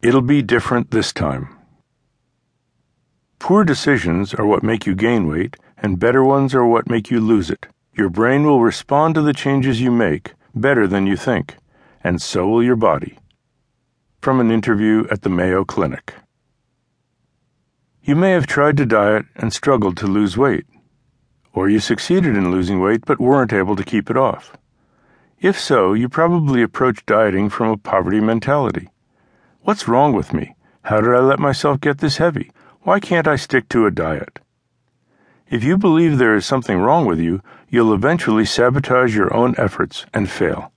It'll be different this time. Poor decisions are what make you gain weight, and better ones are what make you lose it. Your brain will respond to the changes you make better than you think, and so will your body. From an interview at the Mayo Clinic. You may have tried to diet and struggled to lose weight, or you succeeded in losing weight but weren't able to keep it off. If so, you probably approached dieting from a poverty mentality. What's wrong with me? How did I let myself get this heavy? Why can't I stick to a diet? If you believe there is something wrong with you, you'll eventually sabotage your own efforts and fail.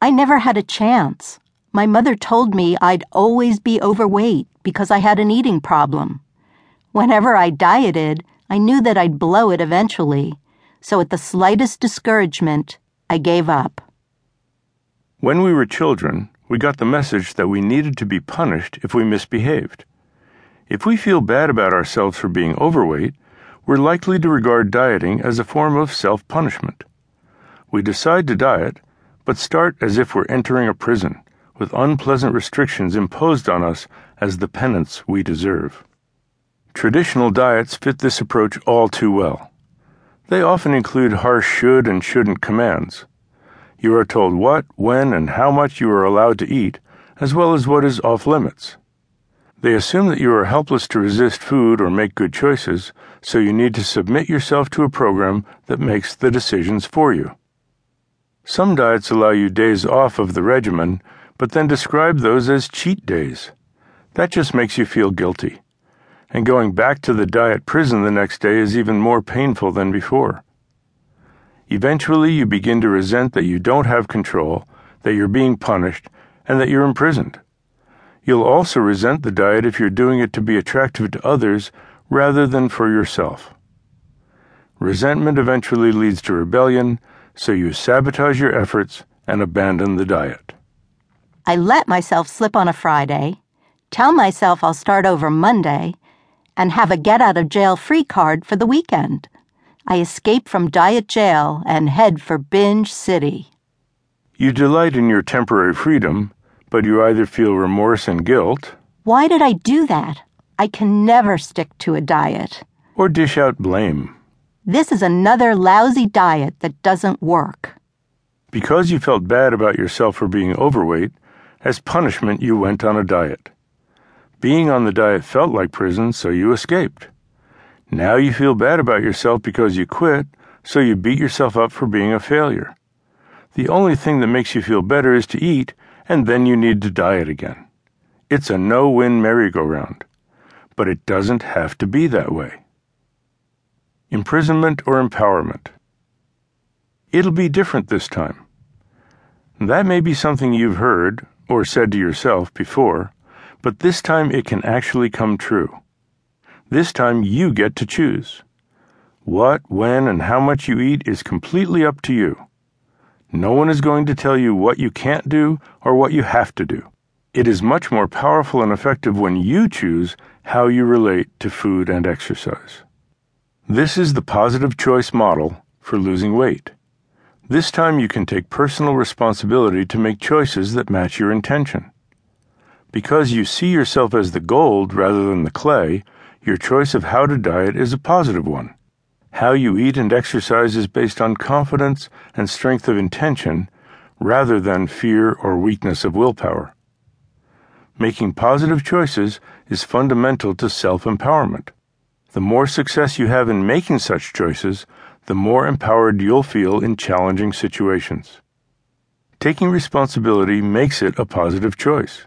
I never had a chance. My mother told me I'd always be overweight because I had an eating problem. Whenever I dieted, I knew that I'd blow it eventually, so at the slightest discouragement, I gave up. When we were children, we got the message that we needed to be punished if we misbehaved. If we feel bad about ourselves for being overweight, we're likely to regard dieting as a form of self punishment. We decide to diet, but start as if we're entering a prison, with unpleasant restrictions imposed on us as the penance we deserve. Traditional diets fit this approach all too well. They often include harsh should and shouldn't commands you are told what, when, and how much you are allowed to eat, as well as what is off limits. They assume that you are helpless to resist food or make good choices, so you need to submit yourself to a program that makes the decisions for you. Some diets allow you days off of the regimen, but then describe those as cheat days. That just makes you feel guilty. And going back to the diet prison the next day is even more painful than before. Eventually, you begin to resent that you don't have control, that you're being punished, and that you're imprisoned. You'll also resent the diet if you're doing it to be attractive to others rather than for yourself. Resentment eventually leads to rebellion, so you sabotage your efforts and abandon the diet. I let myself slip on a Friday, tell myself I'll start over Monday, and have a get out of jail free card for the weekend. I escape from diet jail and head for Binge City. You delight in your temporary freedom, but you either feel remorse and guilt. Why did I do that? I can never stick to a diet. Or dish out blame. This is another lousy diet that doesn't work. Because you felt bad about yourself for being overweight, as punishment, you went on a diet. Being on the diet felt like prison, so you escaped. Now you feel bad about yourself because you quit, so you beat yourself up for being a failure. The only thing that makes you feel better is to eat, and then you need to diet again. It's a no win merry-go-round. But it doesn't have to be that way. Imprisonment or empowerment. It'll be different this time. That may be something you've heard or said to yourself before, but this time it can actually come true. This time you get to choose. What, when, and how much you eat is completely up to you. No one is going to tell you what you can't do or what you have to do. It is much more powerful and effective when you choose how you relate to food and exercise. This is the positive choice model for losing weight. This time you can take personal responsibility to make choices that match your intention. Because you see yourself as the gold rather than the clay, your choice of how to diet is a positive one. How you eat and exercise is based on confidence and strength of intention rather than fear or weakness of willpower. Making positive choices is fundamental to self empowerment. The more success you have in making such choices, the more empowered you'll feel in challenging situations. Taking responsibility makes it a positive choice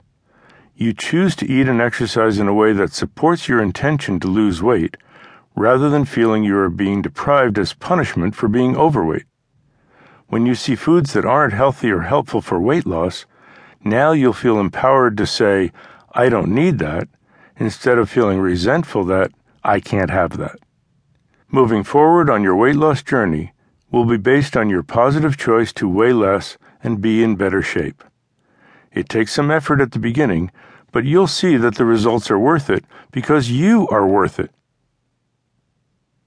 you choose to eat and exercise in a way that supports your intention to lose weight rather than feeling you are being deprived as punishment for being overweight. When you see foods that aren't healthy or helpful for weight loss, now you'll feel empowered to say, I don't need that, instead of feeling resentful that I can't have that. Moving forward on your weight loss journey will be based on your positive choice to weigh less and be in better shape. It takes some effort at the beginning, but you'll see that the results are worth it because you are worth it.